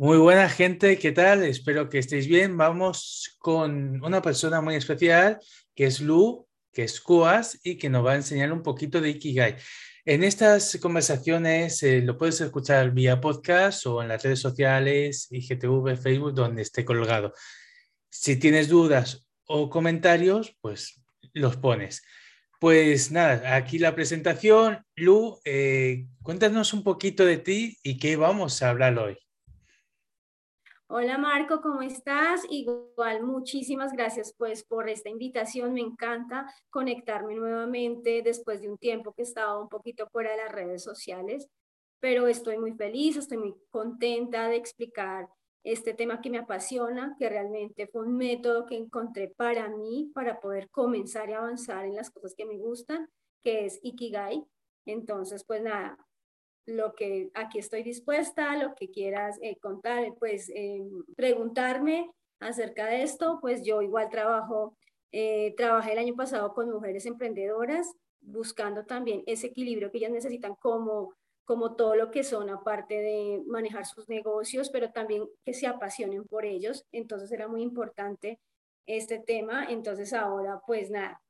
Muy buena gente, ¿qué tal? Espero que estéis bien. Vamos con una persona muy especial que es Lu, que es Cuas y que nos va a enseñar un poquito de Ikigai. En estas conversaciones eh, lo puedes escuchar vía podcast o en las redes sociales, IGTV, Facebook, donde esté colgado. Si tienes dudas o comentarios, pues los pones. Pues nada, aquí la presentación. Lu, eh, cuéntanos un poquito de ti y qué vamos a hablar hoy. Hola Marco, ¿cómo estás? Igual, muchísimas gracias pues por esta invitación. Me encanta conectarme nuevamente después de un tiempo que estaba un poquito fuera de las redes sociales, pero estoy muy feliz, estoy muy contenta de explicar este tema que me apasiona, que realmente fue un método que encontré para mí, para poder comenzar y avanzar en las cosas que me gustan, que es Ikigai. Entonces, pues nada, lo que aquí estoy dispuesta, lo que quieras eh, contar, pues eh, preguntarme acerca de esto, pues yo igual trabajo, eh, trabajé el año pasado con mujeres emprendedoras, buscando también ese equilibrio que ellas necesitan como, como todo lo que son, aparte de manejar sus negocios, pero también que se apasionen por ellos. Entonces era muy importante este tema. Entonces ahora, pues nada,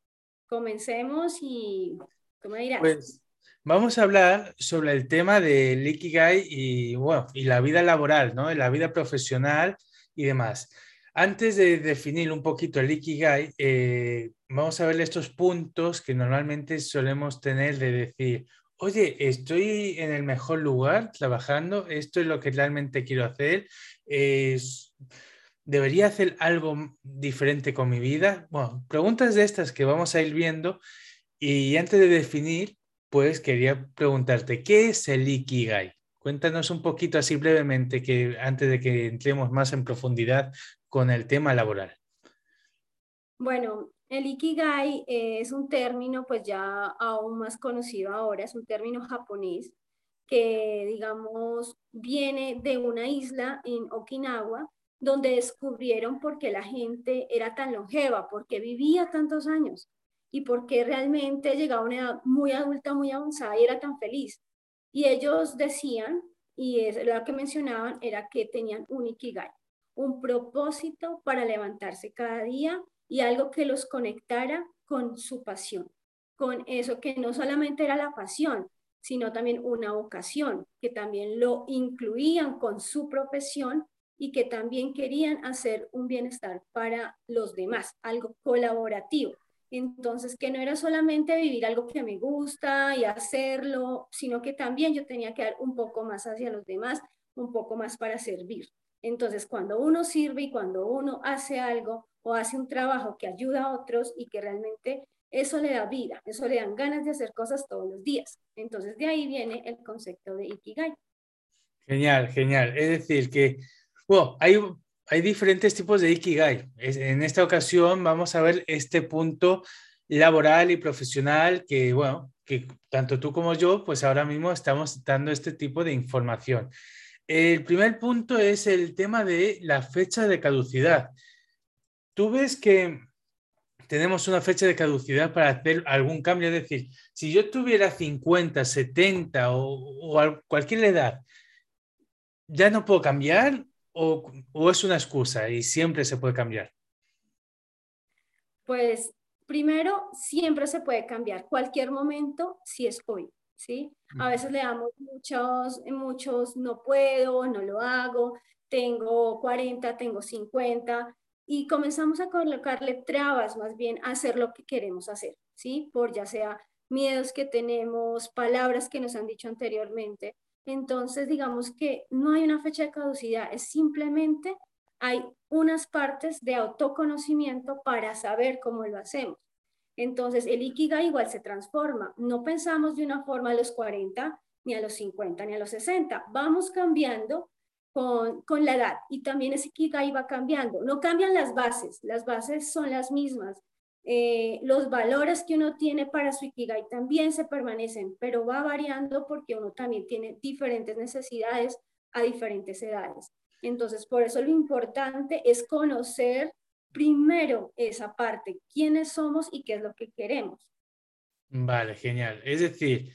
comencemos y me dirás. Pues Vamos a hablar sobre el tema del Ikigai y, bueno, y la vida laboral, ¿no? la vida profesional y demás. Antes de definir un poquito el Ikigai, eh, vamos a ver estos puntos que normalmente solemos tener de decir, oye, estoy en el mejor lugar trabajando, esto es lo que realmente quiero hacer, debería hacer algo diferente con mi vida. Bueno, preguntas de estas que vamos a ir viendo y antes de definir, pues quería preguntarte, ¿qué es el Ikigai? Cuéntanos un poquito así brevemente, que antes de que entremos más en profundidad con el tema laboral. Bueno, el Ikigai es un término pues ya aún más conocido ahora, es un término japonés que digamos viene de una isla en Okinawa donde descubrieron por qué la gente era tan longeva, por qué vivía tantos años y por qué realmente llegaba a una edad muy adulta, muy avanzada y era tan feliz. Y ellos decían, y es lo que mencionaban, era que tenían un ikigai, un propósito para levantarse cada día y algo que los conectara con su pasión, con eso que no solamente era la pasión, sino también una vocación, que también lo incluían con su profesión y que también querían hacer un bienestar para los demás, algo colaborativo. Entonces, que no era solamente vivir algo que me gusta y hacerlo, sino que también yo tenía que dar un poco más hacia los demás, un poco más para servir. Entonces, cuando uno sirve y cuando uno hace algo o hace un trabajo que ayuda a otros y que realmente eso le da vida, eso le dan ganas de hacer cosas todos los días. Entonces, de ahí viene el concepto de Ikigai. Genial, genial. Es decir, que bueno, hay hay diferentes tipos de Ikigai. En esta ocasión vamos a ver este punto laboral y profesional que, bueno, que tanto tú como yo, pues ahora mismo estamos dando este tipo de información. El primer punto es el tema de la fecha de caducidad. Tú ves que tenemos una fecha de caducidad para hacer algún cambio, es decir, si yo tuviera 50, 70 o, o cualquier edad, ¿ya no puedo cambiar o, es una excusa y siempre se puede cambiar? Pues primero, siempre se puede cambiar. Cualquier momento, si es hoy, ¿sí? A veces le damos muchos, muchos, no puedo, no lo hago, tengo 40, tengo 50, y comenzamos a colocarle trabas más bien a hacer lo que queremos hacer, ¿sí? Por ya sea miedos que tenemos, palabras que nos han dicho anteriormente, entonces, digamos que no hay una fecha de caducidad, es simplemente hay unas partes de autoconocimiento para saber cómo lo hacemos. Entonces, el Ikigai igual se transforma. No pensamos de una forma a los 40, ni a los 50, ni a los 60. Vamos cambiando con, con la edad y también ese Ikigai va cambiando. No cambian las bases, las bases son las mismas, eh, los valores que uno tiene para su Ikigai también se permanecen, pero va variando porque uno también tiene diferentes necesidades a diferentes edades. Entonces, por eso lo importante es conocer primero esa parte, quiénes somos y qué es lo que queremos. Vale, genial. Es decir,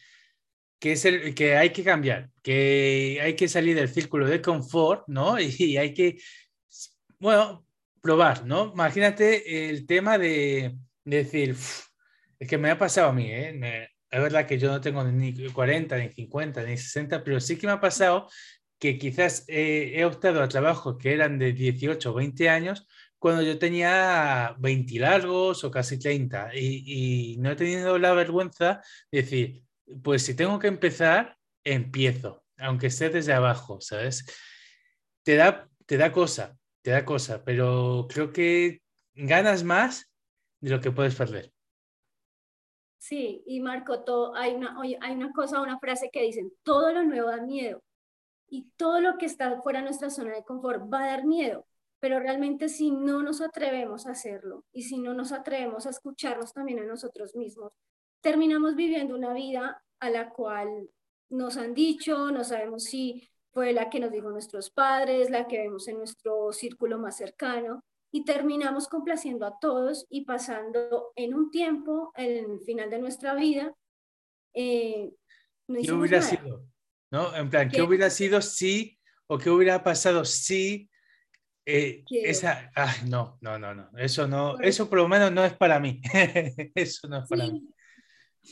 que es el que hay que cambiar, que hay que salir del círculo de confort, ¿no? Y hay que, bueno, probar, ¿no? Imagínate el tema de, decir, es que me ha pasado a mí, ¿eh? es verdad que yo no tengo ni 40, ni 50, ni 60, pero sí que me ha pasado que quizás he optado a trabajos que eran de 18 o 20 años cuando yo tenía 20 largos o casi 30 y, y no he tenido la vergüenza de decir, pues si tengo que empezar, empiezo, aunque esté desde abajo, ¿sabes? Te da, te da cosa, te da cosa, pero creo que ganas más de lo que puedes perder. Sí, y Marco, todo, hay, una, hay una cosa, una frase que dicen, todo lo nuevo da miedo y todo lo que está fuera de nuestra zona de confort va a dar miedo, pero realmente si no nos atrevemos a hacerlo y si no nos atrevemos a escucharnos también a nosotros mismos, terminamos viviendo una vida a la cual nos han dicho, no sabemos si fue la que nos dijo nuestros padres, la que vemos en nuestro círculo más cercano, y terminamos complaciendo a todos y pasando en un tiempo, en el final de nuestra vida, eh, ¿Qué hubiera sido? ¿No? En plan, ¿qué, hubiera sido si, o qué hubiera pasado si eh, esa, ay, no, no, no, no, eso no, eso por lo menos no es para mí, eso no es para mí.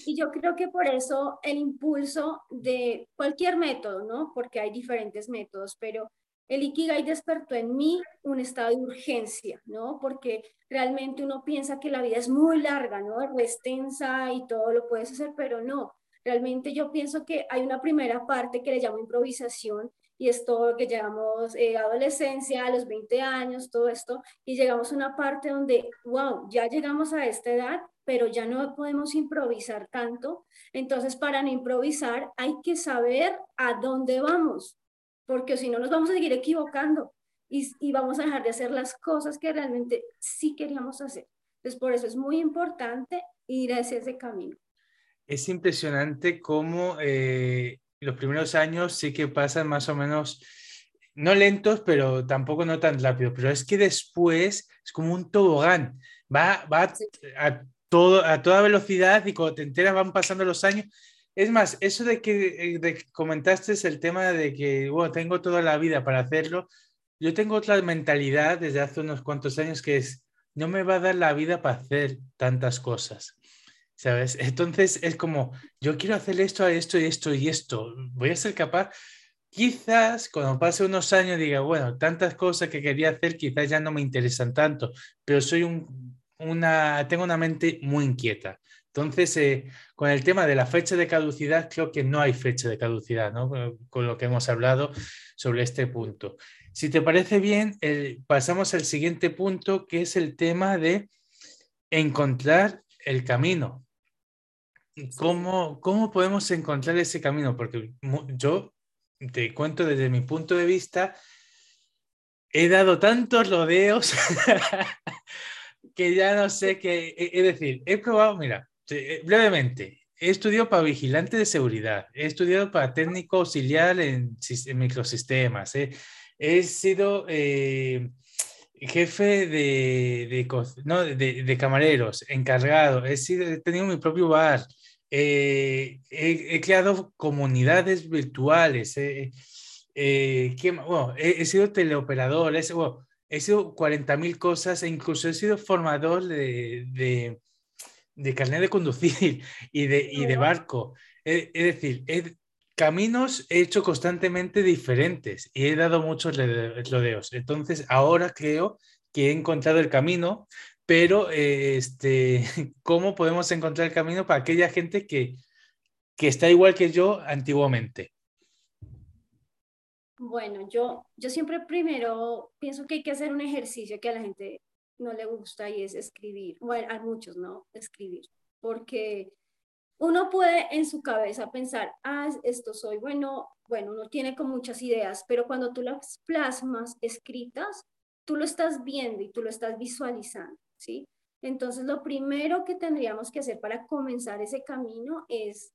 Y yo creo que por eso el impulso de cualquier método, ¿no? Porque hay diferentes métodos, pero el Ikigai despertó en mí un estado de urgencia, ¿no? Porque realmente uno piensa que la vida es muy larga, ¿no? Es extensa y todo lo puedes hacer, pero no. Realmente yo pienso que hay una primera parte que le llamo improvisación y es todo que llamamos eh, adolescencia, a los 20 años, todo esto, y llegamos a una parte donde, wow, ya llegamos a esta edad, pero ya no podemos improvisar tanto. Entonces, para no improvisar, hay que saber a dónde vamos, porque si no nos vamos a seguir equivocando y, y, vamos a dejar de hacer las cosas que realmente sí queríamos hacer. Entonces, por eso es muy importante ir hacia ese camino. Es impresionante cómo eh, los primeros años sí que pasan más o menos, no lentos, pero tampoco no tan rápido, pero es que después es como un tobogán, va, va a, a toda velocidad y cuando te enteras van pasando los años es más, eso de que, eh, comentaste es el tema de que, bueno, tengo toda la vida para hacerlo. Yo tengo otra mentalidad desde hace unos cuantos años que es, no me va a dar la vida para hacer tantas cosas, ¿sabes? Entonces es como, yo quiero hacer esto, esto y esto y esto. Voy a ser capaz. Quizás cuando pase unos años diga, bueno, tantas cosas que quería hacer quizás ya no me interesan tanto, pero soy un, una, tengo una mente muy inquieta. Entonces, eh, con el tema de la fecha de caducidad, creo que no hay fecha de caducidad, ¿no? Con lo que hemos hablado sobre este punto. Si te parece bien, pasamos al siguiente punto, que es el tema de encontrar el camino. ¿Cómo, cómo podemos encontrar ese camino? Porque yo te cuento desde mi punto de vista, he dado tantos rodeos que ya no sé qué, es decir, he probado, mira, eh, brevemente, he estudiado para vigilante de seguridad, he estudiado para técnico auxiliar en, microsistemas, he sido eh, jefe de, de, camareros, encargado, he, sido, tenido mi propio bar, eh, he, creado comunidades virtuales, he, sido teleoperador, he, he sido 40.000 cosas e incluso he sido formador de de carnet de conducir y de, y de barco. Es, decir, caminos he hecho constantemente diferentes y he dado muchos rodeos. Entonces, ahora creo que he encontrado el camino, pero este, ¿cómo podemos encontrar el camino para aquella gente que, que está igual que yo antiguamente? Bueno, yo, yo siempre primero pienso que hay que hacer un ejercicio que a la gente no le gusta y es escribir. Bueno, a muchos, ¿no? Escribir. Porque uno puede en su cabeza pensar, ah, esto soy bueno, bueno, uno tiene con muchas ideas, pero cuando tú las plasmas escritas, tú lo estás viendo y tú lo estás visualizando, ¿sí? Entonces, lo primero que tendríamos que hacer para comenzar ese camino es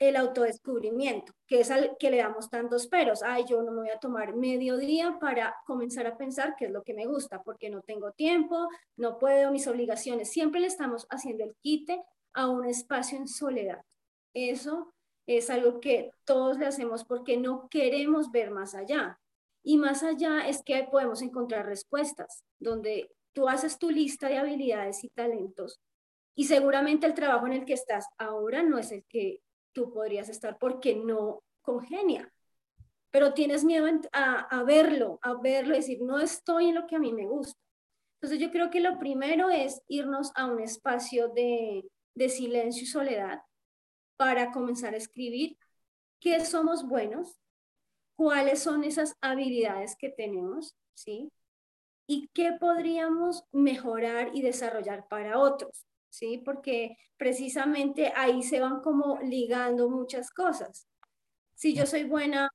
el autodescubrimiento, que es al que le damos tantos peros. Ay, yo no me voy a tomar medio día para comenzar a pensar qué es lo que me gusta, porque no tengo tiempo, no puedo, mis obligaciones. Siempre le estamos haciendo el quite a un espacio en soledad. Eso es algo que todos le hacemos porque no queremos ver más allá. Y más allá es que podemos encontrar respuestas, donde tú haces tu lista de habilidades y talentos y seguramente el trabajo en el que estás ahora no es el que tú podrías estar porque no congenia. Pero tienes miedo a, verlo, a verlo decir, no estoy en lo que a mí me gusta. Entonces yo creo que lo primero es irnos a un espacio de, de silencio y soledad para comenzar a escribir qué somos buenos, cuáles son esas habilidades que tenemos, ¿sí? Y qué podríamos mejorar y desarrollar para otros, ¿sí? Porque precisamente ahí se van como ligando muchas cosas. Si yo soy buena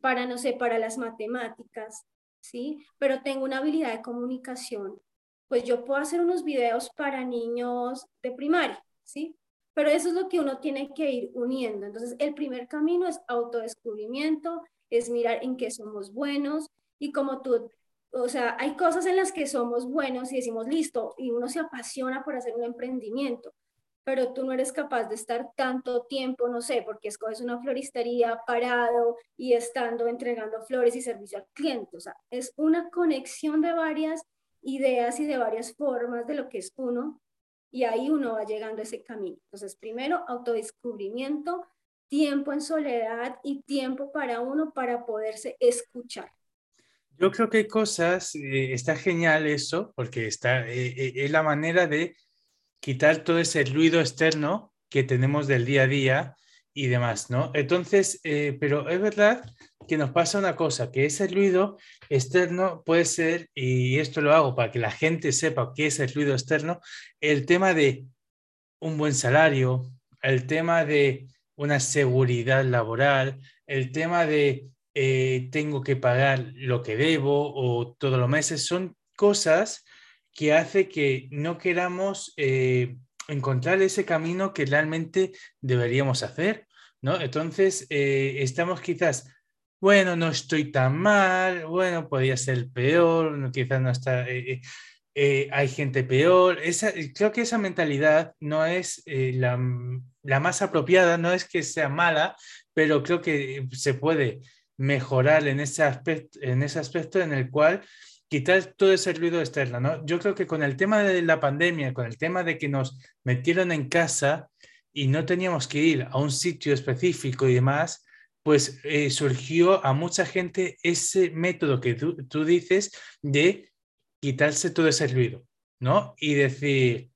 para, no sé, para las matemáticas, ¿sí? Pero tengo una habilidad de comunicación, pues yo puedo hacer unos videos para niños de primaria, ¿sí? Pero eso es lo que uno tiene que ir uniendo. Entonces, el primer camino es autodescubrimiento, es mirar en qué somos buenos y como tú, o sea, hay cosas en las que somos buenos y decimos, listo, y uno se apasiona por hacer un emprendimiento, pero tú no eres capaz de estar tanto tiempo, no sé, porque escoges una floristería parado y estando entregando flores y servicio al cliente. O sea, es una conexión de varias ideas y de varias formas de lo que es uno y ahí uno va llegando a ese camino. Entonces, primero, autodescubrimiento, tiempo en soledad y tiempo para uno para poderse escuchar. Yo creo que hay cosas, eh, está genial eso, porque está, eh, eh, es la manera de quitar todo ese ruido externo que tenemos del día a día y demás, ¿no? Entonces, pero es verdad que nos pasa una cosa, que ese ruido externo puede ser, y esto lo hago para que la gente sepa qué es el ruido externo, el tema de un buen salario, el tema de una seguridad laboral, el tema de eh, tengo que pagar lo que debo o todos los meses, son cosas que hace que no queramos eh, encontrar ese camino que realmente deberíamos hacer, ¿no? Entonces, eh, estamos quizás bueno, no estoy tan mal, bueno, podría ser peor, quizás no está, eh, eh, eh, hay gente peor. Esa, creo que esa mentalidad no es la, más apropiada, no es que sea mala, pero creo que se puede mejorar en ese aspecto en, ese aspecto en el cual quitar todo ese ruido externo, ¿no? Yo creo que con el tema de la pandemia, con el tema de que nos metieron en casa y no teníamos que ir a un sitio específico y demás, pues eh, surgió a mucha gente ese método que tú, dices de quitarse todo ese ruido, ¿no? Y decir,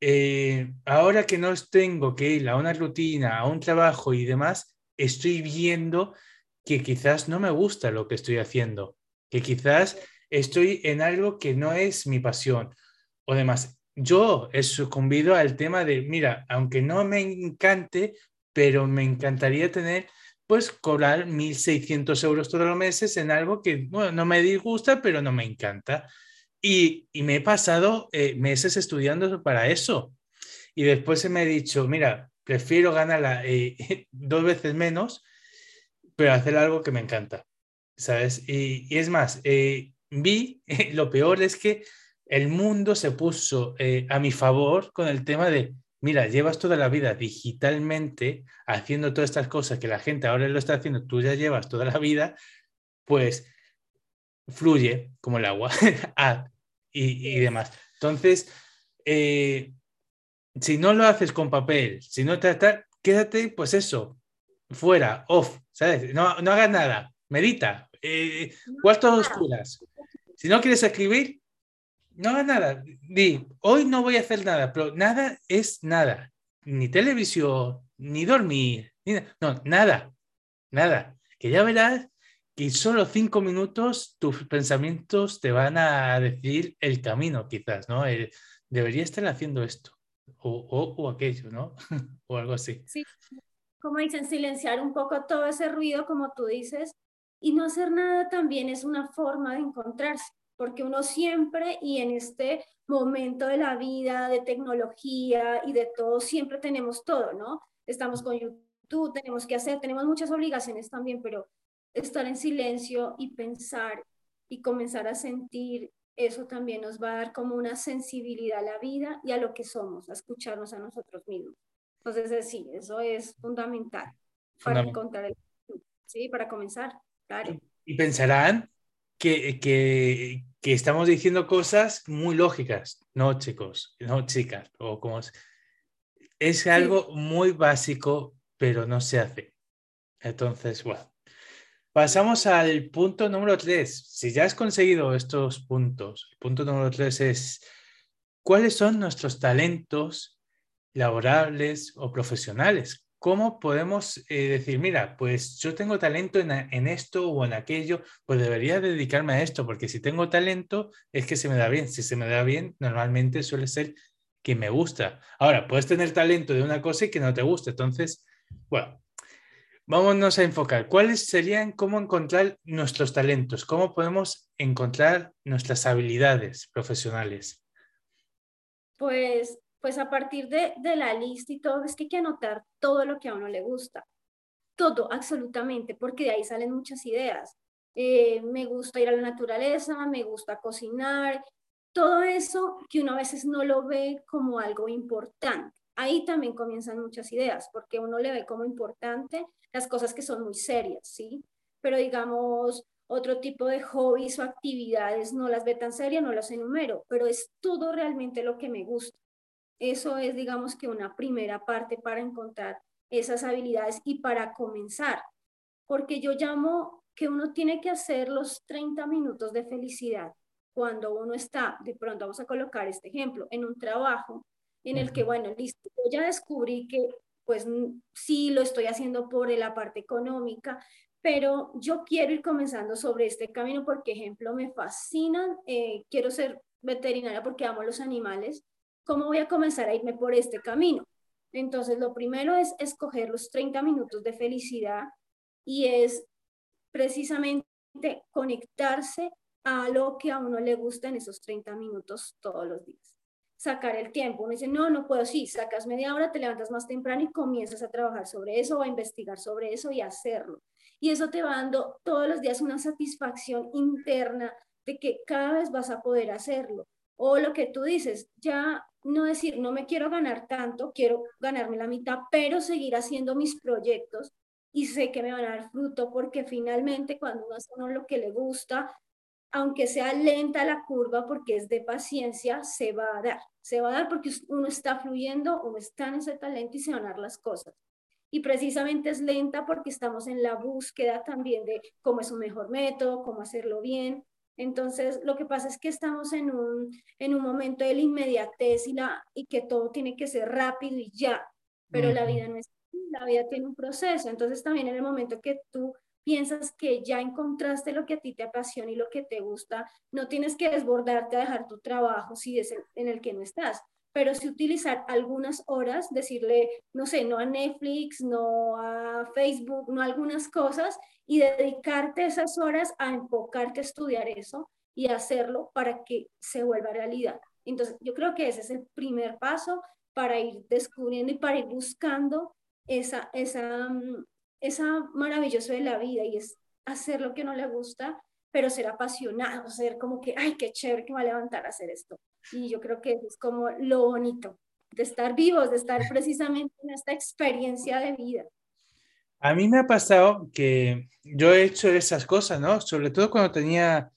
eh, ahora que no tengo que ir a una rutina, a un trabajo y demás, estoy viendo que quizás no me gusta lo que estoy haciendo, que quizás estoy en algo que no es mi pasión o demás. Yo he sucumbido al tema de, mira, aunque no me encante, pero me encantaría tener pues cobrar 1.600 euros todos los meses en algo que, bueno, no me disgusta, pero no me encanta. Y, me he pasado eh, meses estudiando para eso. Y después se me ha dicho, mira, prefiero ganar eh, dos veces menos, pero hacer algo que me encanta, ¿sabes? Y, es más, eh, vi, lo peor es que el mundo se puso a mi favor con el tema de, mira, llevas toda la vida digitalmente haciendo todas estas cosas que la gente ahora lo está haciendo, tú ya llevas toda la vida, pues fluye como el agua y, demás. Entonces, eh, si no lo haces con papel, si no te quédate, pues eso, fuera, off, ¿sabes? No, no hagas nada, medita, eh, cuartos oscuras. Si no quieres escribir, no hagas nada. Di, hoy no voy a hacer nada, pero nada es nada. Ni televisión, ni dormir, ni, no, nada, nada. Que ya verás que solo cinco minutos tus pensamientos te van a decir el camino, quizás, ¿no? debería estar haciendo esto o, o, aquello, ¿no? o algo así. Sí, como dicen, silenciar un poco todo ese ruido, como tú dices, y no hacer nada también es una forma de encontrarse porque uno siempre y en este momento de la vida, de tecnología y de todo, siempre tenemos todo, ¿no? Estamos con YouTube, tenemos que hacer, tenemos muchas obligaciones también, pero estar en silencio y pensar y comenzar a sentir, eso también nos va a dar como una sensibilidad a la vida y a lo que somos, a escucharnos a nosotros mismos. Entonces, sí, eso es fundamental para encontrar el... Sí, para comenzar, claro. Y pensarán que, que, que, estamos diciendo cosas muy lógicas, no chicos, no chicas, o como es algo muy básico, pero no se hace. Entonces, bueno. Pasamos al punto número tres. Si ya has conseguido estos puntos, el punto número tres es cuáles son nuestros talentos laborables o profesionales. ¿Cómo podemos eh, decir, mira, pues yo tengo talento en, en, esto o en aquello, pues debería dedicarme a esto, porque si tengo talento es que se me da bien. Si se me da bien, normalmente suele ser que me gusta. Ahora, puedes tener talento de una cosa y que no te guste. Entonces, bueno, vámonos a enfocar. ¿Cuáles serían cómo encontrar nuestros talentos? ¿Cómo podemos encontrar nuestras habilidades profesionales? Pues, pues a partir de, de la lista y todo, es que hay que anotar todo lo que a uno le gusta. Todo, absolutamente, porque de ahí salen muchas ideas. Eh, me gusta ir a la naturaleza, me gusta cocinar, todo eso que uno a veces no lo ve como algo importante. Ahí también comienzan muchas ideas, porque uno le ve como importante las cosas que son muy serias, ¿sí? Pero digamos, otro tipo de hobbies o actividades no las ve tan serias, no las enumero, pero es todo realmente lo que me gusta. Eso es, digamos, que una primera parte para encontrar esas habilidades y para comenzar, porque yo llamo que uno tiene que hacer los 30 minutos de felicidad cuando uno está, de pronto vamos a colocar este ejemplo, en un trabajo en el que, bueno, listo, yo ya descubrí que pues sí lo estoy haciendo por la parte económica, pero yo quiero ir comenzando sobre este camino porque, ejemplo, me fascinan, eh, quiero ser veterinaria porque amo los animales, ¿cómo voy a comenzar a irme por este camino? Entonces, lo primero es escoger los 30 minutos de felicidad y es precisamente conectarse a lo que a uno le gusta en esos 30 minutos todos los días. Sacar el tiempo. Uno dice, no, no puedo, sí, sacas media hora, te levantas más temprano y comienzas a trabajar sobre eso o a investigar sobre eso y hacerlo. Y eso te va dando todos los días una satisfacción interna de que cada vez vas a poder hacerlo. O lo que tú dices, ya no decir, no me quiero ganar tanto, quiero ganarme la mitad, pero seguir haciendo mis proyectos y sé que me van a dar fruto porque finalmente cuando uno hace uno lo que le gusta, aunque sea lenta la curva porque es de paciencia, se va a dar. Se va a dar porque uno está fluyendo, uno está en ese talento y se van a dar las cosas. Y precisamente es lenta porque estamos en la búsqueda también de cómo es un mejor método, cómo hacerlo bien. Entonces, lo que pasa es que estamos en un, en un momento de la inmediatez y, la, y que todo tiene que ser rápido y ya, pero la vida no es la vida tiene un proceso. Entonces, también en el momento que tú piensas que ya encontraste lo que a ti te apasiona y lo que te gusta, no tienes que desbordarte a dejar tu trabajo si es en el que no estás, pero sí utilizar algunas horas, decirle, no sé, no a Netflix, no a Facebook, no a algunas cosas y dedicarte esas horas a enfocarte a estudiar eso y hacerlo para que se vuelva realidad. Entonces, yo creo que ese es el primer paso para ir descubriendo y para ir buscando esa, esa, mm, esa maravilloso de la vida y es hacer lo que no le gusta, pero ser apasionado, ser como que, ay, qué chévere que me va a levantar a hacer esto. Y yo creo que es como lo bonito de estar vivos, de estar precisamente en esta experiencia de vida. A mí me ha pasado que yo he hecho esas cosas, ¿no? Sobre todo cuando tenía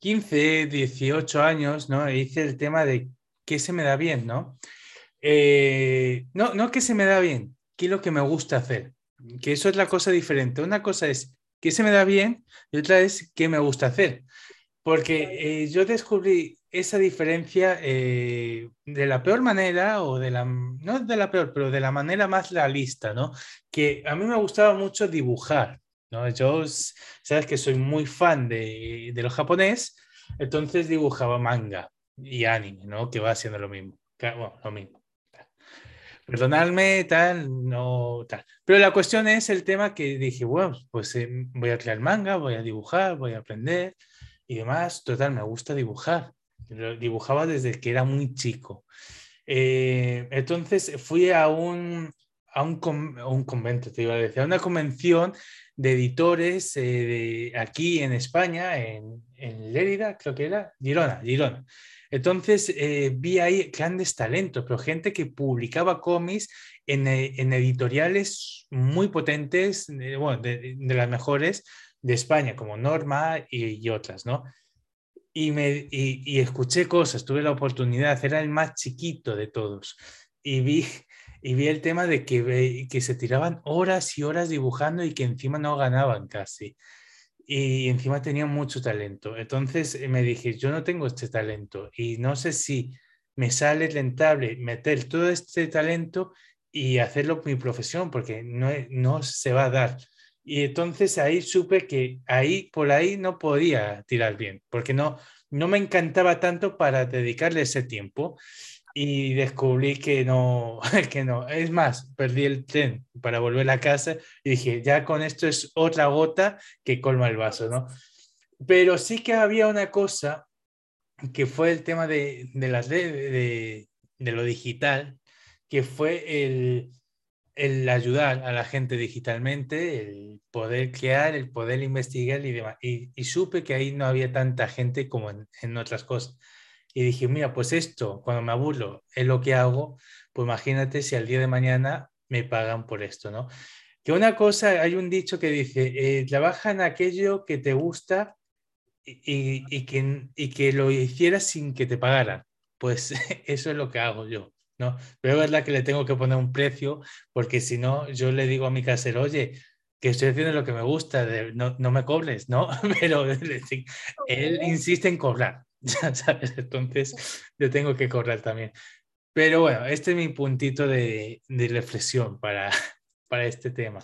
15, 18 años, ¿no? E hice el tema de qué se me da bien, ¿no? Eh, no, no qué se me da bien, qué es lo que me gusta hacer que eso es la cosa diferente. Una cosa es qué se me da bien y otra es qué me gusta hacer. Porque eh, yo descubrí esa diferencia eh, de la peor manera, o de la, no de la peor, pero de la manera más realista, ¿no? Que a mí me gustaba mucho dibujar, ¿no? Yo, sabes que soy muy fan de, de lo japonés, entonces dibujaba manga y anime, ¿no? Que va haciendo lo mismo. Bueno, lo mismo perdonadme, tal, no, tal. Pero la cuestión es el tema que dije, bueno, pues eh, voy a crear manga, voy a dibujar, voy a aprender y demás. Total, me gusta dibujar. dibujaba desde que era muy chico. Eh, entonces fui a un, a un, un, convento, te iba a decir, a una convención de editores eh, de, aquí en España, en, en, Lérida, creo que era, Girona, Girona. Entonces eh, vi ahí grandes talentos, pero gente que publicaba cómics en, en editoriales muy potentes, bueno, de, las mejores de España, como Norma y, otras, ¿no? Y, me, y, escuché cosas, tuve la oportunidad, era el más chiquito de todos. Y vi y vi el tema de que, que se tiraban horas y horas dibujando y que encima no ganaban casi. Y encima tenían mucho talento. Entonces eh, me dije, yo no tengo este talento y no sé si me sale rentable meter todo este talento y hacerlo mi profesión porque no, no se va a dar. Y entonces ahí supe que ahí por ahí no podía tirar bien, porque no, no me encantaba tanto para dedicarle ese tiempo y descubrí que no, que no. Es más, perdí el tren para volver a casa y dije, ya con esto es otra gota que colma el vaso, ¿no? Pero sí que había una cosa que fue el tema de, de las de, de, lo digital, que fue el, el ayudar a la gente digitalmente, el poder crear, el poder investigar y demás. Y, y supe que ahí no había tanta gente como en, en otras cosas. Y dije, mira, pues esto, cuando me aburro, es lo que hago, pues imagínate si al día de mañana me pagan por esto, ¿no? Que una cosa, hay un dicho que dice, eh, trabaja en aquello que te gusta y, y, que, y que lo hicieras sin que te pagaran. Pues eso es lo que hago yo, ¿no? Pero es verdad que le tengo que poner un precio, porque si no, yo le digo a mi casero, oye, que estoy haciendo lo que me gusta, no, no me cobles, ¿no? Pero él insiste en cobrar. ¿sabes? Entonces yo tengo que correr también. Pero bueno, este es mi puntito de, de reflexión para, para este tema.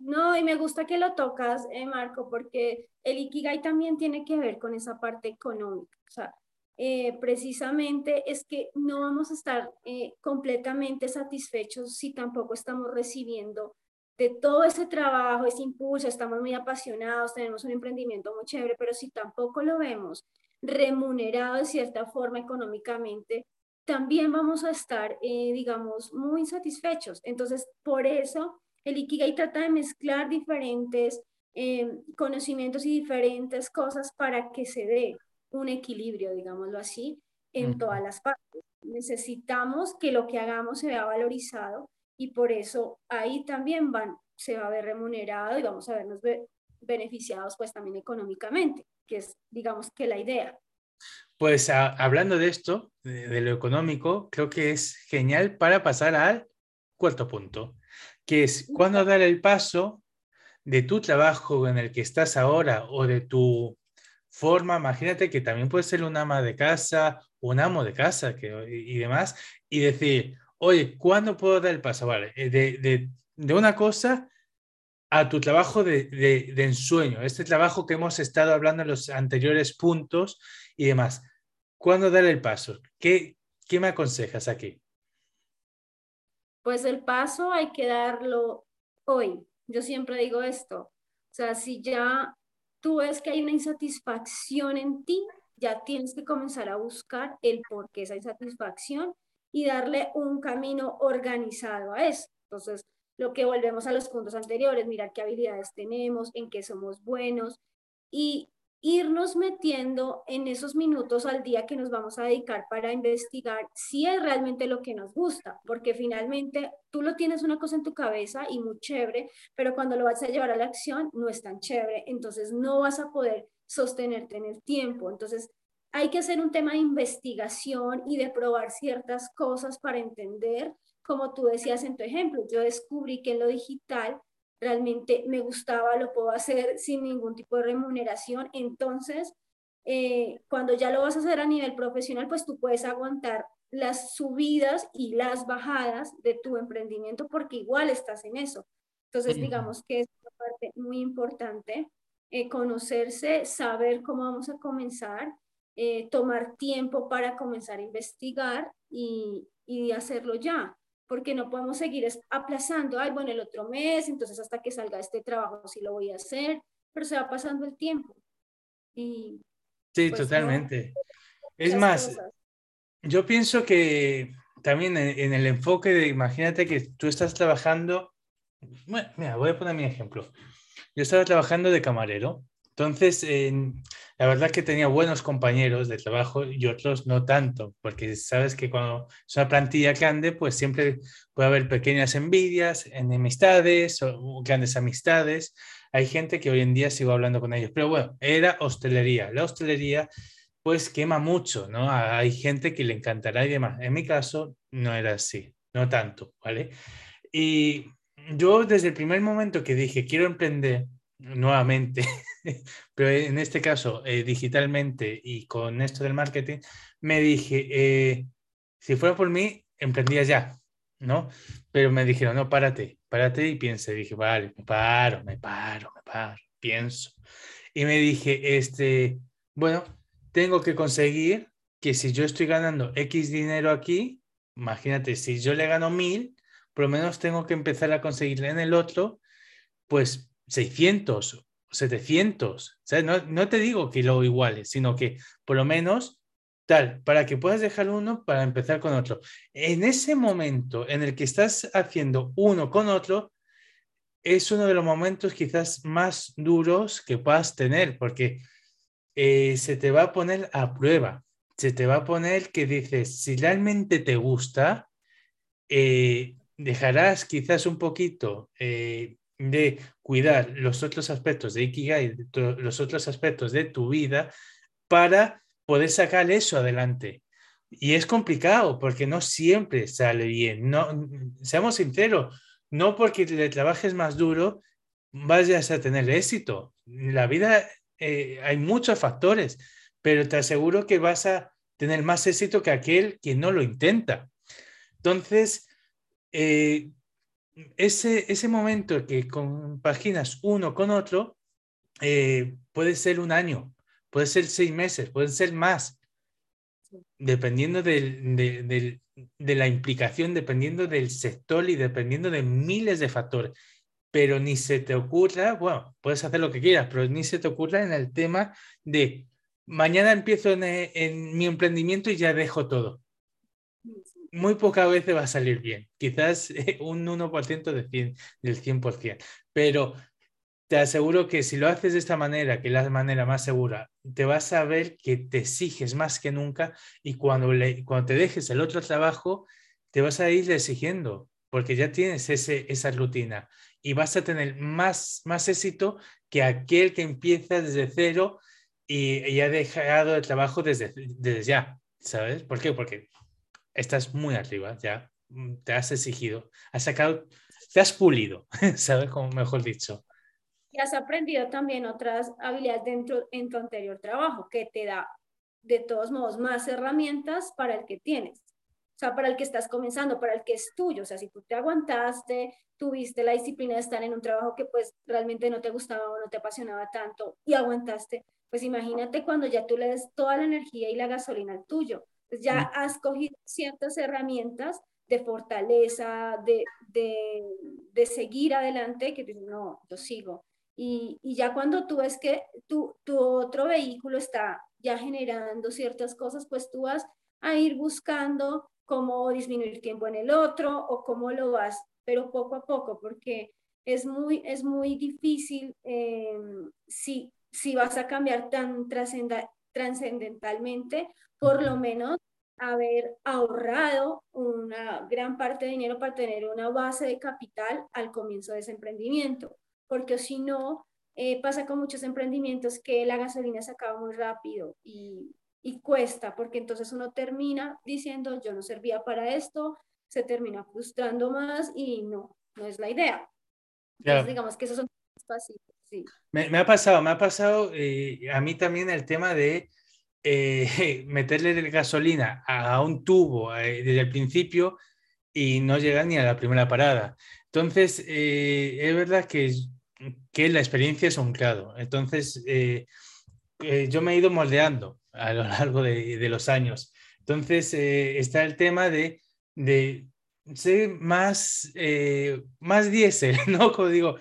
No, y me gusta que lo tocas, eh, Marco, porque el Ikigai también tiene que ver con esa parte económica. O sea, eh, precisamente es que no vamos a estar eh, completamente satisfechos si tampoco estamos recibiendo de todo ese trabajo, ese impulso, estamos muy apasionados, tenemos un emprendimiento muy chévere, pero si tampoco lo vemos remunerado de cierta forma económicamente, también vamos a estar, eh, digamos, muy insatisfechos. Entonces, por eso el Ikigai trata de mezclar diferentes eh, conocimientos y diferentes cosas para que se dé un equilibrio, digámoslo así, en todas las partes. Necesitamos que lo que hagamos se vea valorizado y por eso ahí también van, se va a ver remunerado y vamos a vernos beneficiados pues también económicamente, que es digamos que la idea. Pues hablando de esto, de, lo económico, creo que es genial para pasar al cuarto punto, que es cuando dar el paso de tu trabajo en el que estás ahora o de tu forma, imagínate que también puede ser un ama de casa, un amo de casa que, y, demás, y decir, oye, ¿cuándo puedo dar el paso? Vale, de, de, de una cosa a tu trabajo de, de, ensueño, este trabajo que hemos estado hablando en los anteriores puntos y demás. ¿Cuándo dar el paso? ¿Qué, qué me aconsejas aquí? Pues el paso hay que darlo hoy. Yo siempre digo esto. O sea, si ya tú ves que hay una insatisfacción en ti, ya tienes que comenzar a buscar el por qué esa insatisfacción y darle un camino organizado a eso. Entonces, lo que volvemos a los puntos anteriores, mirar qué habilidades tenemos, en qué somos buenos y irnos metiendo en esos minutos al día que nos vamos a dedicar para investigar si es realmente lo que nos gusta, porque finalmente tú lo tienes una cosa en tu cabeza y muy chévere, pero cuando lo vas a llevar a la acción no es tan chévere, entonces no vas a poder sostenerte en el tiempo. Entonces, hay que hacer un tema de investigación y de probar ciertas cosas para entender como tú decías en tu ejemplo, yo descubrí que en lo digital realmente me gustaba, lo puedo hacer sin ningún tipo de remuneración. Entonces, eh, cuando ya lo vas a hacer a nivel profesional, pues tú puedes aguantar las subidas y las bajadas de tu emprendimiento porque igual estás en eso. Entonces, digamos que es una parte muy importante, eh, conocerse, saber cómo vamos a comenzar, eh, tomar tiempo para comenzar a investigar y, y hacerlo ya porque no podemos seguir aplazando, ay, bueno, el otro mes, entonces hasta que salga este trabajo sí lo voy a hacer, pero se va pasando el tiempo. Y, sí, pues, totalmente. es más, yo pienso que también en, el enfoque de, imagínate que tú estás trabajando, bueno, mira, voy a poner mi ejemplo. Yo estaba trabajando de camarero, entonces la verdad que tenía buenos compañeros de trabajo y otros no tanto, porque sabes que cuando es una plantilla grande, pues siempre puede haber pequeñas envidias, enemistades o grandes amistades. Hay gente que hoy en día sigo hablando con ellos, pero bueno, era hostelería. La hostelería pues quema mucho, ¿no? Hay gente que le encantará y demás. En mi caso no era así, no tanto, ¿vale? Y yo desde el primer momento que dije, quiero emprender nuevamente, pero en este caso eh, digitalmente y con esto del marketing, me dije, eh, si fuera por mí, emprendía ya, ¿no? Pero me dijeron, no, párate, párate y piense. Dije, vale, me paro, me paro, me paro, pienso. Y me dije, este, bueno, tengo que conseguir que si yo estoy ganando X dinero aquí, imagínate, si yo le gano mil, por lo menos tengo que empezar a conseguirle en el otro, pues 600, 700. No, no te digo que lo iguales, sino que por lo menos tal, para que puedas dejar uno para empezar con otro. En ese momento en el que estás haciendo uno con otro, es uno de los momentos quizás más duros que puedas tener, porque eh, se te va a poner a prueba, se te va a poner que dices, si realmente te gusta, eh, dejarás quizás un poquito eh, de cuidar los otros aspectos de Ikigai, los otros aspectos de tu vida para poder sacar eso adelante. Y es complicado porque no siempre sale bien. No, seamos sinceros, no porque le trabajes más duro vayas a tener éxito. La vida eh, hay muchos factores, pero te aseguro que vas a tener más éxito que aquel que no lo intenta. Entonces, eh, ese, ese momento que compaginas uno con otro eh, puede ser un año, puede ser seis meses, puede ser más, dependiendo de la implicación, dependiendo del sector y dependiendo de miles de factores. Pero ni se te ocurra, bueno, puedes hacer lo que quieras, pero ni se te ocurra en el tema de mañana empiezo en, mi emprendimiento y ya dejo todo. Muy pocas veces va a salir bien, quizás un 1% de 100, del 100%, pero te aseguro que si lo haces de esta manera, que es la manera más segura, te vas a ver que te exiges más que nunca y cuando, le, cuando te dejes el otro trabajo, te vas a ir exigiendo porque ya tienes ese, esa rutina y vas a tener más, más éxito que aquel que empieza desde cero y, ha dejado el trabajo desde, desde ya, ¿sabes? ¿Por qué? Porque estás muy arriba, ya mm, te has exigido, has sacado, te has pulido, ¿sabes? Como mejor dicho. Y has aprendido también otras habilidades dentro en tu anterior trabajo que te da de todos modos más herramientas para el que tienes. O sea, para el que estás comenzando, para el que es tuyo. O sea, si tú te aguantaste, tuviste la disciplina de estar en un trabajo que pues realmente no te gustaba o no te apasionaba tanto y aguantaste, pues imagínate cuando ya tú le des toda la energía y la gasolina al tuyo. Pues ya has cogido ciertas herramientas de fortaleza, de, de, de seguir adelante, que dices, no, yo sigo. Y, y, ya cuando tú ves que tu, tu otro vehículo está ya generando ciertas cosas, pues tú vas a ir buscando cómo disminuir tiempo en el otro o cómo lo vas, pero poco a poco, porque es muy, es muy difícil eh, si, si vas a cambiar tan trascendentalmente, por lo menos haber ahorrado una gran parte de dinero para tener una base de capital al comienzo de ese emprendimiento, porque si no, eh, pasa con muchos emprendimientos que la gasolina se acaba muy rápido y, y cuesta, porque entonces uno termina diciendo, yo no servía para esto, se termina frustrando más y no, no es la idea. Entonces, digamos que esos son pasitos, Me, ha pasado, me ha pasado eh, a mí también el tema de eh, meterle gasolina a, un tubo eh, desde el principio y no llegar ni a la primera parada. Entonces, es verdad que, que la experiencia es un claro. Entonces, yo me he ido moldeando a lo largo de, los años. Entonces, eh, está el tema de, de ser más, eh, más diésel, ¿no? Como digo,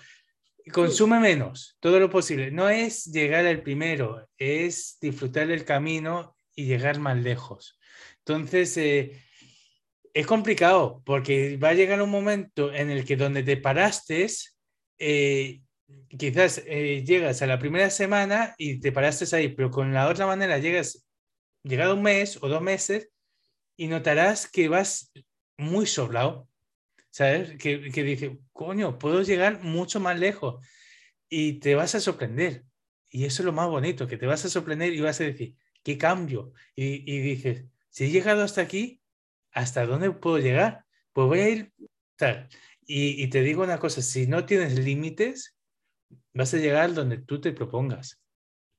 consume menos, todo lo posible. No es llegar al primero, es disfrutar del camino y llegar más lejos. Entonces, eh, es complicado porque va a llegar un momento en el que donde te paraste, eh, quizás eh, llegas a la primera semana y te paraste ahí, pero con la otra manera llegas, llegado un mes o dos meses y notarás que vas muy sobrado, ¿sabes? Que, que dices, coño, puedo llegar mucho más lejos y te vas a sorprender. Y eso es lo más bonito, que te vas a sorprender y vas a decir, ¿qué cambio? Y, y dices, si he llegado hasta aquí, ¿hasta dónde puedo llegar? Pues voy a ir tal. Y, y te digo una cosa, si no tienes límites, vas a llegar donde tú te propongas.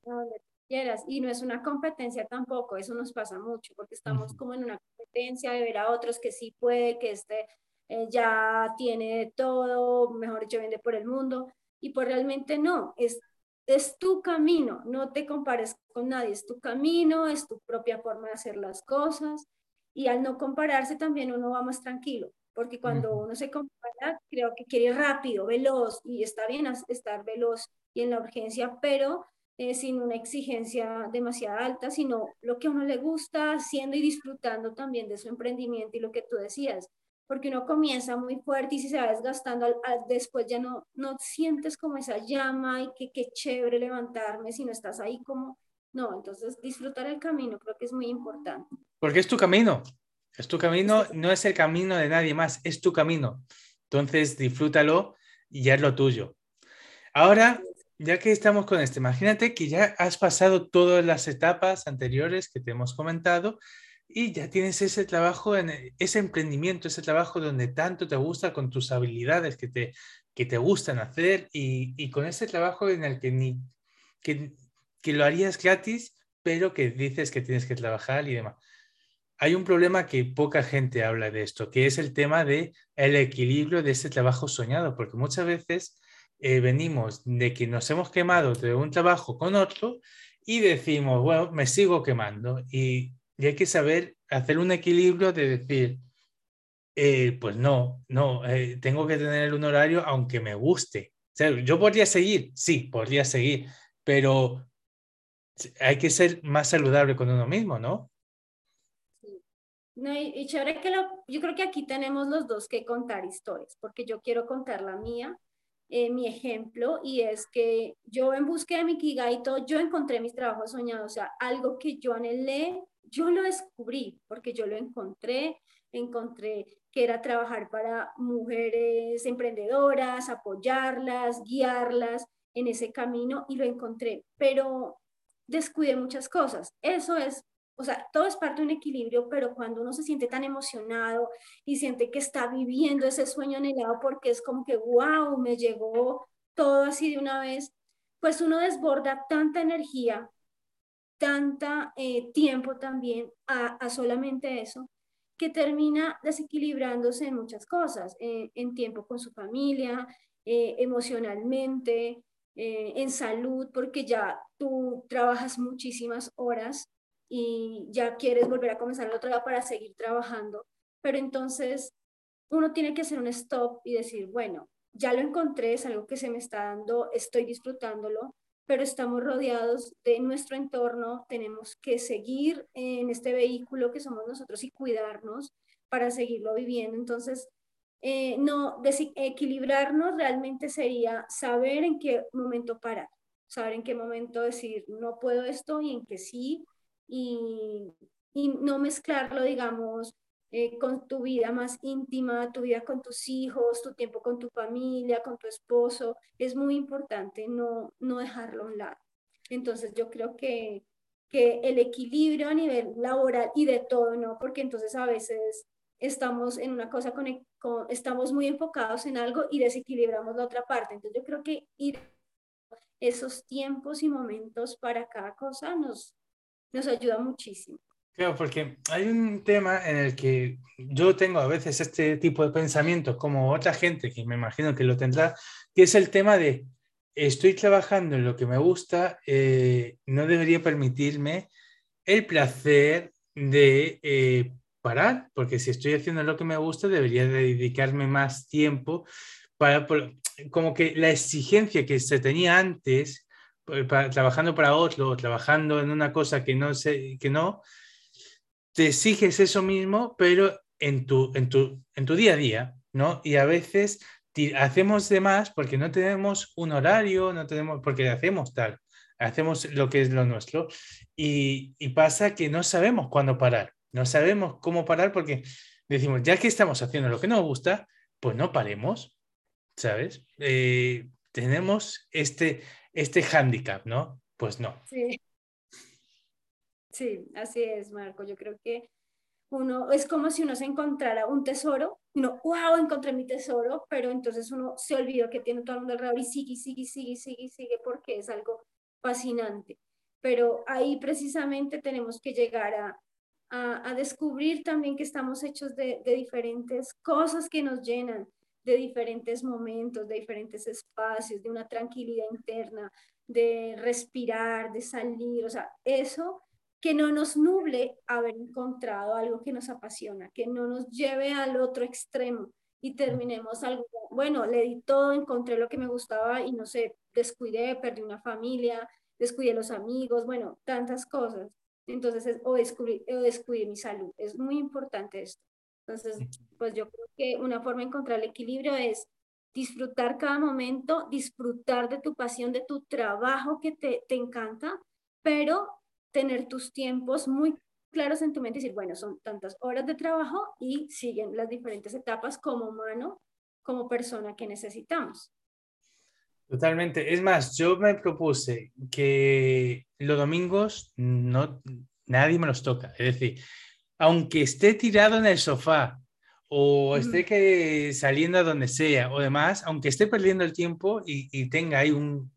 Donde quieras. Y no es una competencia tampoco, eso nos pasa mucho, porque estamos como en una competencia de ver a otros que sí puede, que este eh, ya tiene todo, mejor dicho, vende por el mundo. Y pues realmente no, es, es tu camino, no te compares con nadie, es tu camino, es tu propia forma de hacer las cosas. Y al no compararse también uno va más tranquilo, porque cuando uno se compara, creo que quiere ir rápido, veloz, y está bien estar veloz y en la urgencia, pero eh, sin una exigencia demasiado alta, sino lo que a uno le gusta, haciendo y disfrutando también de su emprendimiento y lo que tú decías, porque uno comienza muy fuerte y si se va desgastando, después ya no, no sientes como esa llama y que qué chévere levantarme, si no estás ahí como, no, entonces disfrutar el camino creo que es muy importante. Porque es tu camino, es tu camino, no es el camino de nadie más, es tu camino. Entonces disfrútalo y ya es lo tuyo. Ahora, ya que estamos con este, imagínate que ya has pasado todas las etapas anteriores que te hemos comentado y ya tienes ese trabajo, en ese emprendimiento, ese trabajo donde tanto te gusta con tus habilidades que te, que te gustan hacer y, y con ese trabajo en el que, ni, que, que lo harías gratis, pero que dices que tienes que trabajar y demás. Hay un problema que poca gente habla de esto, que es el tema de el equilibrio de ese trabajo soñado, porque muchas veces eh, venimos de que nos hemos quemado de un trabajo con otro y decimos, bueno, me sigo quemando y y hay que saber hacer un equilibrio de decir, eh, pues no, no, eh, tengo que tener un horario aunque me guste. O sea, yo podría seguir, sí, podría seguir, pero hay que ser más saludable con uno mismo, ¿no? No, y, chévere que lo, yo creo que aquí tenemos los dos que contar historias, porque yo quiero contar la mía, eh, mi ejemplo, y es que yo en búsqueda de mi Kigai, yo encontré mis trabajos soñados, o sea, algo que yo anhelé, yo lo descubrí porque yo lo encontré, encontré que era trabajar para mujeres emprendedoras, apoyarlas, guiarlas en ese camino y lo encontré, pero descuidé muchas cosas. Eso es, o sea, todo es parte de un equilibrio, pero cuando uno se siente tan emocionado y siente que está viviendo ese sueño anhelado porque es como que, wow, me llegó todo así de una vez, pues uno desborda tanta energía tanta eh, tiempo también a, solamente eso, que termina desequilibrándose en muchas cosas, eh, en tiempo con su familia, eh, emocionalmente, en salud, porque ya tú trabajas muchísimas horas y ya quieres volver a comenzar el otro día para seguir trabajando, pero entonces uno tiene que hacer un stop y decir, bueno, ya lo encontré, es algo que se me está dando, estoy disfrutándolo, pero estamos rodeados de nuestro entorno, tenemos que seguir en este vehículo que somos nosotros y cuidarnos para seguirlo viviendo. Entonces, eh, no, equilibrarnos realmente sería saber en qué momento parar, saber en qué momento decir no puedo esto y en qué sí, y, y no mezclarlo, digamos, eh, con tu vida más íntima, tu vida con tus hijos, tu tiempo con tu familia, con tu esposo. Es muy importante no, no dejarlo a un lado. Entonces yo creo que, que el equilibrio a nivel laboral y de todo, ¿no? Porque entonces a veces estamos en una cosa, con, estamos muy enfocados en algo y desequilibramos la otra parte. Entonces yo creo que ir esos tiempos y momentos para cada cosa nos, nos ayuda muchísimo. Claro, porque hay un tema en el que yo tengo a veces este tipo de pensamientos, como otra gente que me imagino que lo tendrá, que es el tema de estoy trabajando en lo que me gusta, eh, no debería permitirme el placer de eh, parar, porque si estoy haciendo lo que me gusta, debería dedicarme más tiempo para, como que la exigencia que se tenía antes, eh, trabajando para otro, trabajando en una cosa que no sé, que no, te exiges eso mismo, pero en tu, en tu, en tu día a día, ¿no? Y a veces hacemos de más porque no tenemos un horario, no tenemos, porque hacemos tal, hacemos lo que es lo nuestro y, y pasa que no sabemos cuándo parar, no sabemos cómo parar porque decimos, ya que estamos haciendo lo que nos gusta, pues no paremos, ¿sabes? Eh, tenemos este, este hándicap, ¿no? Pues no. Sí. sí, así es, Marco. Yo creo que uno es como si uno se encontrara un tesoro, uno, wow, encontré mi tesoro, pero entonces uno se olvidó que tiene todo el mundo alrededor y sigue, sigue, sigue, sigue, sigue, porque es algo fascinante. Pero ahí precisamente tenemos que llegar a, a, descubrir también que estamos hechos de diferentes cosas que nos llenan, de diferentes momentos, de diferentes espacios, de una tranquilidad interna, de respirar, de salir, o sea, eso que no nos nuble haber encontrado algo que nos apasiona, que no nos lleve al otro extremo y terminemos algo, bueno, le di todo, encontré lo que me gustaba y no sé, descuidé, perdí una familia, descuidé los amigos, bueno, tantas cosas. Entonces, o, descubrí, o descuidé mi salud. Es muy importante esto. Entonces, pues yo creo que una forma de encontrar el equilibrio es disfrutar cada momento, disfrutar de tu pasión, de tu trabajo que te, te encanta, pero tener tus tiempos muy claros en tu mente y decir, bueno, son tantas horas de trabajo y siguen las diferentes etapas como humano, como persona que necesitamos. Totalmente. Es más, yo me propuse que los domingos no, nadie me los toca. Es decir, aunque esté tirado en el sofá o esté que saliendo a donde sea o demás, aunque esté perdiendo el tiempo y, tenga ahí un,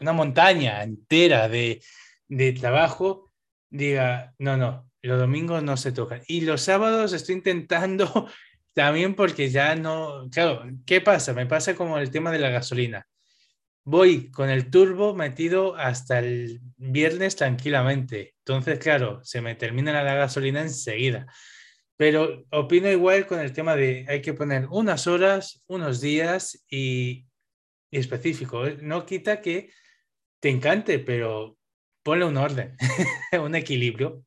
una montaña entera de, de trabajo, diga, no, no, los domingos no se tocan. Y los sábados estoy intentando también porque ya no, claro, ¿qué pasa? Me pasa como el tema de la gasolina. Voy con el turbo metido hasta el viernes tranquilamente. Entonces, claro, se me termina la gasolina enseguida. Pero opino igual con el tema de hay que poner unas horas, unos días y, y específico. ¿eh? No quita que te encante, pero ponle un orden, un equilibrio.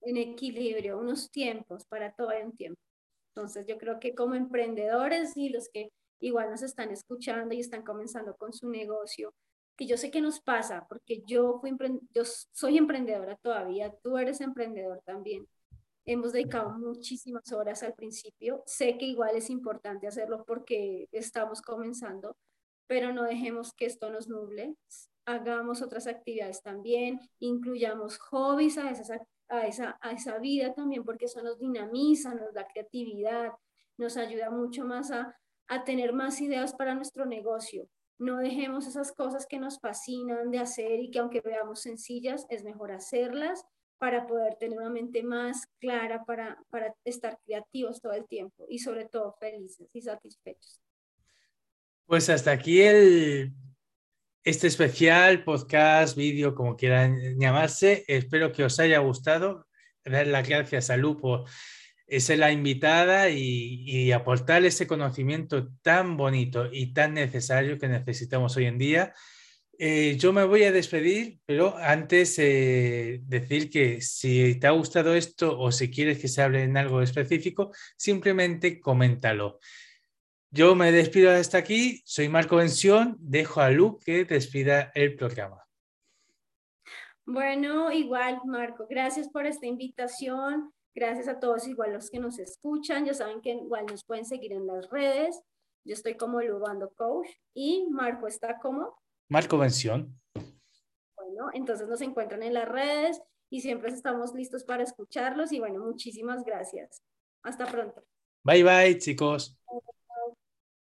Un equilibrio, unos tiempos, para todo hay un tiempo. Entonces yo creo que como emprendedores y los que igual nos están escuchando y están comenzando con su negocio, que yo sé que nos pasa, porque yo, fui yo soy emprendedora todavía, tú eres emprendedor también. Hemos dedicado muchísimas horas al principio. Sé que igual es importante hacerlo porque estamos comenzando, pero no dejemos que esto nos nuble. Hagamos otras actividades también, incluyamos hobbies a, esas, a, esa, a esa vida también, porque eso nos dinamiza, nos da creatividad, nos ayuda mucho más a, a tener más ideas para nuestro negocio. No dejemos esas cosas que nos fascinan de hacer y que aunque veamos sencillas, es mejor hacerlas para poder tener una mente más clara, para, para estar creativos todo el tiempo y sobre todo felices y satisfechos. Pues hasta aquí el, este especial, podcast, vídeo, como quieran llamarse. Espero que os haya gustado. Dar las gracias a Lupo es la invitada y, aportar ese conocimiento tan bonito y tan necesario que necesitamos hoy en día. Eh, yo me voy a despedir, pero antes eh, decir que si te ha gustado esto o si quieres que se hable en algo específico, simplemente coméntalo. Yo me despido hasta aquí, soy Marco Bención, dejo a Lu que despida el programa. Bueno, igual Marco, gracias por esta invitación. Gracias a todos igual los que nos escuchan. Ya saben que igual nos pueden seguir en las redes. Yo estoy como Lubando Coach y Marco está como Marco Bención. Bueno, entonces nos encuentran en las redes y siempre estamos listos para escucharlos y bueno, muchísimas gracias. Hasta pronto. Bye bye, chicos.